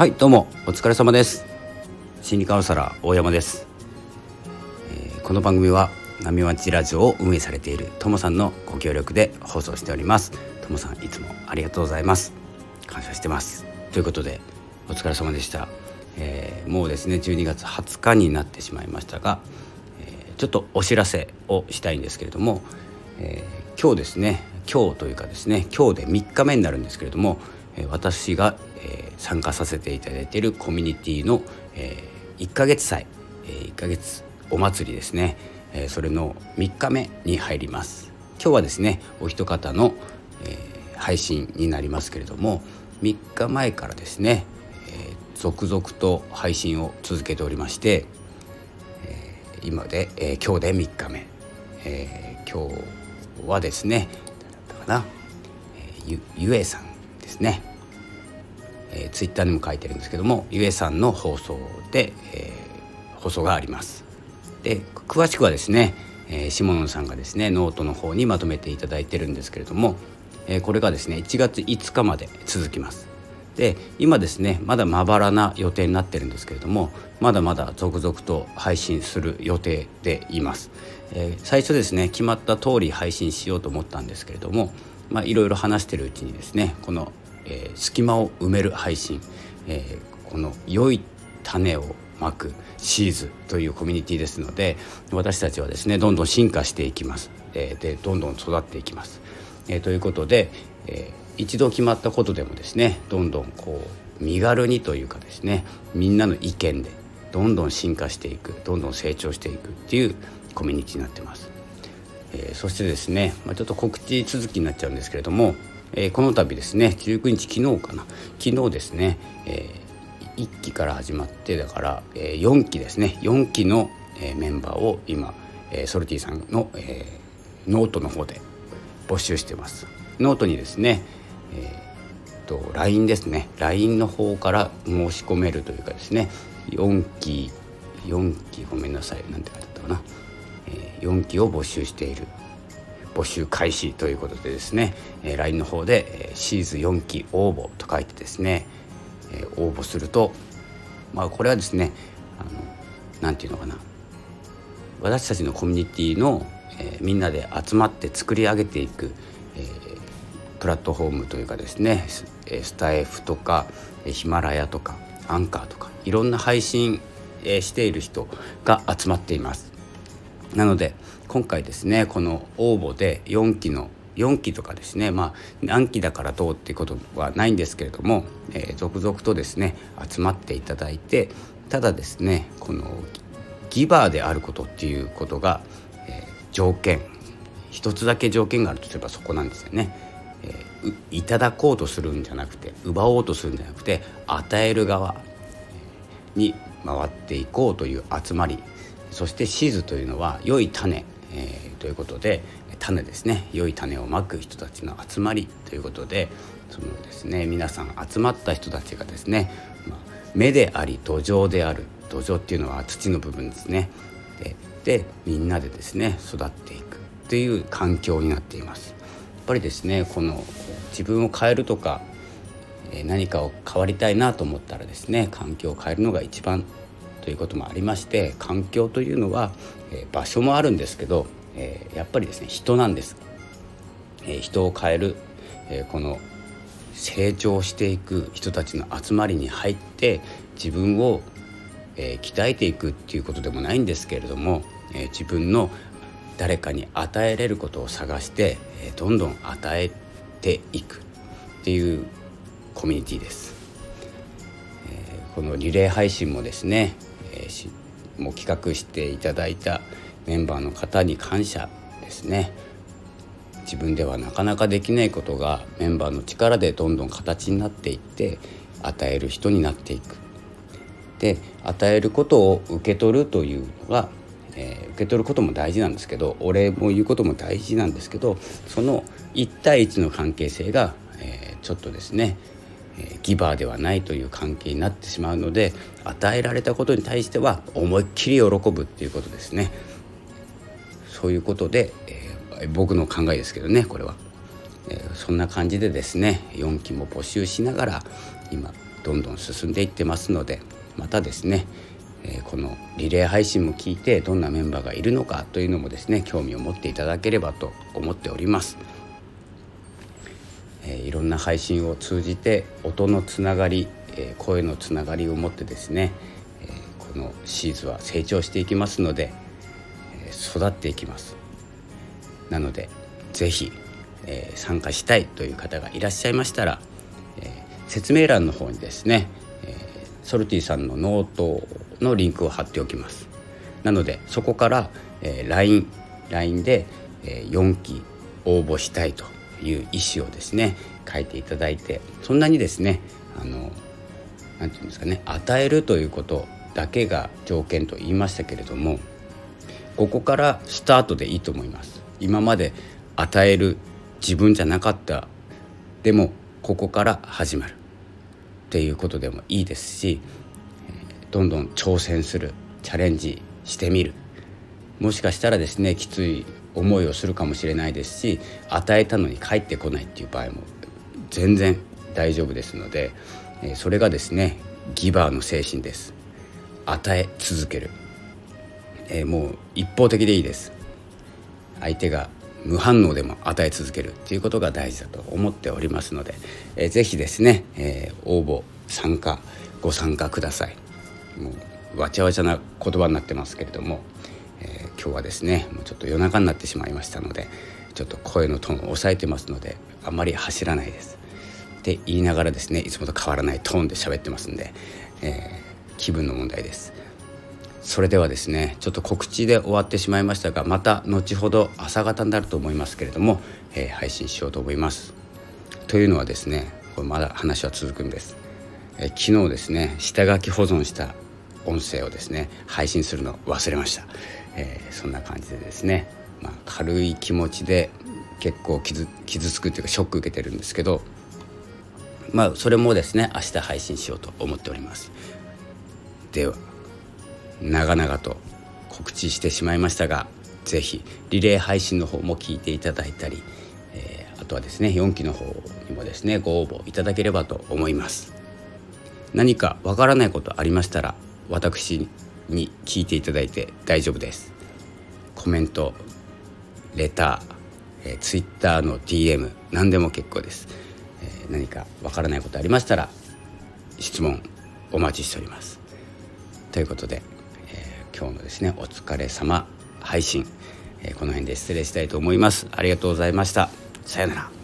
はいどうもお疲れ様です。心理カウンセラー大山です、えー、この番組は波町ラジオを運営されているともさんのご協力で放送しております。ともさんいつもありがとうございます。感謝してます。ということでお疲れ様でした、えー、もうですね12月20日になってしまいましたが、えー、ちょっとお知らせをしたいんですけれども、え今日ですね今日というかですね今日で3日目になるんですけれども私がえ参加させていただいているコミュニティのえ1ヶ月祭え1ヶ月お祭りですねえそれの3日目に入ります。今日はですねお一方のえ配信になりますけれども3日前からですねえ続々と配信を続けておりましてえ今でえ今日で3日目え今日はですね誰だかなゆゆえさんですね。えー、ツイッターにも書いてるんですけどもゆえさんの放送で、えー、放送があります。で詳しくはですね、えー、下野さんがですねノートの方にまとめていただいてるんですけれども、えー、これがですね1月5日まで続きます。で今ですねまだまばらな予定になってるんですけれどもまだまだ続々と配信する予定でいます、えー、最初ですね決まった通り配信しようと思ったんですけれどもまあいろいろ話してるうちにですねこのえー、隙間を埋める配信、えー、この良い種をまくシーズというコミュニティですので私たちはですねどんどん進化していきます、えー、でどんどん育っていきます。えー、ということで、えー、一度決まったことでもですねどんどんこう身軽にというかですねみんなの意見でどんどん進化していくどんどん成長していくっていうコミュニティになってます。えー、そしてですね、まあ、ちょっと告知続きになっちゃうんですけれどもえー、この度ですね19日昨日かな。昨日ですね、えー、1期から始まってだから、えー、4期ですね。4期の、えー、メンバーを今、えー、ソルティさんの、えー、ノートの方で募集してます。ノートにですね、えー、と LINE ですね。LINE の方から申し込めるというかですね4期4期ごめんなさい。なんて書いてあったかな、えー、4期を募集している。募集開始ということでですね、え、LINE の方で、え、シーズン4期応募と書いてですね、え、応募するとまあこれはですねあのなんていうのかな私たちのコミュニティの、え、みんなで集まって作り上げていく、え、プラットフォームというかですねスタイフとかヒマラヤとかアンカーとかいろんな配信している人が集まっています。なので今回ですねこの応募で4期の4期とかですねまあ何期だからどうっていうことはないんですけれども、えー、続々とですね集まっていただいてただですねこのギバーであることっていうことが、えー、条件一つだけ条件があるとすればそこなんですよね。えー、いただこうとするんじゃなくて奪おうとするんじゃなくて与える側に回っていこうという集まりそしてシーズというのは良い種、えー、ということで種ですね良い種をまく人たちの集まりということでそのですね皆さん集まった人たちがですね、まあ、目であり土壌である土壌っていうのは土の部分ですねででみんなでですね育っていくという環境になっています。やっぱりですねこの自分を変えるとか何かを変わりたいなと思ったらですね環境を変えるのが一番ということもありまして環境というのは、え、場所もあるんですけど、え、やっぱりですね人なんです、え、人を変える、えこの成長していく人たちの集まりに入って自分を、え鍛えていくっていうことでもないんですけれども、え自分の誰かに与えれることを探して、えどんどん与えていくっていうコミュニティです。このリレー配信もですねえ、も企画していただいたメンバーの方に感謝ですね。自分ではなかなかできないことがメンバーの力でどんどん形になっていって与える人になっていく。で与えることを受け取るというのが、えー、受け取ることも大事なんですけどお礼も言うことも大事なんですけどその1対1の関係性が、えー、ちょっとですねえギバーではないという関係になってしまうので与えられたことに対しては思いっきり喜ぶっていうことですねそういうことで、えー、僕の考えですけどねこれは、えー、そんな感じでですね4期も募集しながら今どんどん進んでいってますのでまたですねえこのリレー配信も聞いてどんなメンバーがいるのかというのもですね興味を持っていただければと思っております。えいろんな配信を通じて音のつながり、え声のつながりを持ってですね、えこのシーズは成長していきますので、え育っていきます。なので是非、え参加したいという方がいらっしゃいましたら、え説明欄の方にですね、えソルティさんのノートのリンクを貼っておきます。なのでそこから、え LINE, LINE で、え4期応募したいという意思をですね書いていただいてそんなにですねあのなていうんですかね与えるということだけが条件と言いましたけれどもここからスタートでいいと思います。今まで与える自分じゃなかったでもここから始まる。っていうことでもいいですしどんどん挑戦するチャレンジしてみる。もしかしたらですねきつい思いをするかもしれないですし与えたのに返ってこないっていう場合も全然大丈夫ですのでそれがですねギバーの精神です。与え続ける、えー、もう一方的でいいです。相手が無反応でも与え続ける。っていうことが大事だと思っておりますので、えー、ぜひですね、えー、応募参加ご参加ください。もうわちゃわちゃな言葉になってますけれども、えー、今日はですねもうちょっと夜中になってしまいましたのでちょっと声のトーンを抑えてますのであんまり走らないです。って言いながらですねいつもと変わらないトーンで喋ってますんで、えー、気分の問題です。それではですねちょっと告知で終わってしまいましたがまた後ほど朝方になると思いますけれども、えー、配信しようと思います。というのはですねこれまだ話は続くんです、えー、昨日ですね下書き保存した音声をですね配信するの忘れました、えー、そんな感じでですね、まあ、軽い気持ちで結構傷傷つくっていうかショック受けてるんですけどまあそれもですね明日配信しようと思っております。では長々と告知してしまいましたが是非リレー配信の方も聞いていただいたり、えー、あとはですね4期の方にもですねご応募いただければと思います。何かわからないことありましたら私に聞いていただいて大丈夫です。コメントレター、えー、ツイッターの DM 何でも結構です、えー、何かわからないことありましたら質問お待ちしております。ということで、えー、今日のですねお疲れ様配信、えー、この辺で失礼したいと思います。ありがとうございました。さようなら。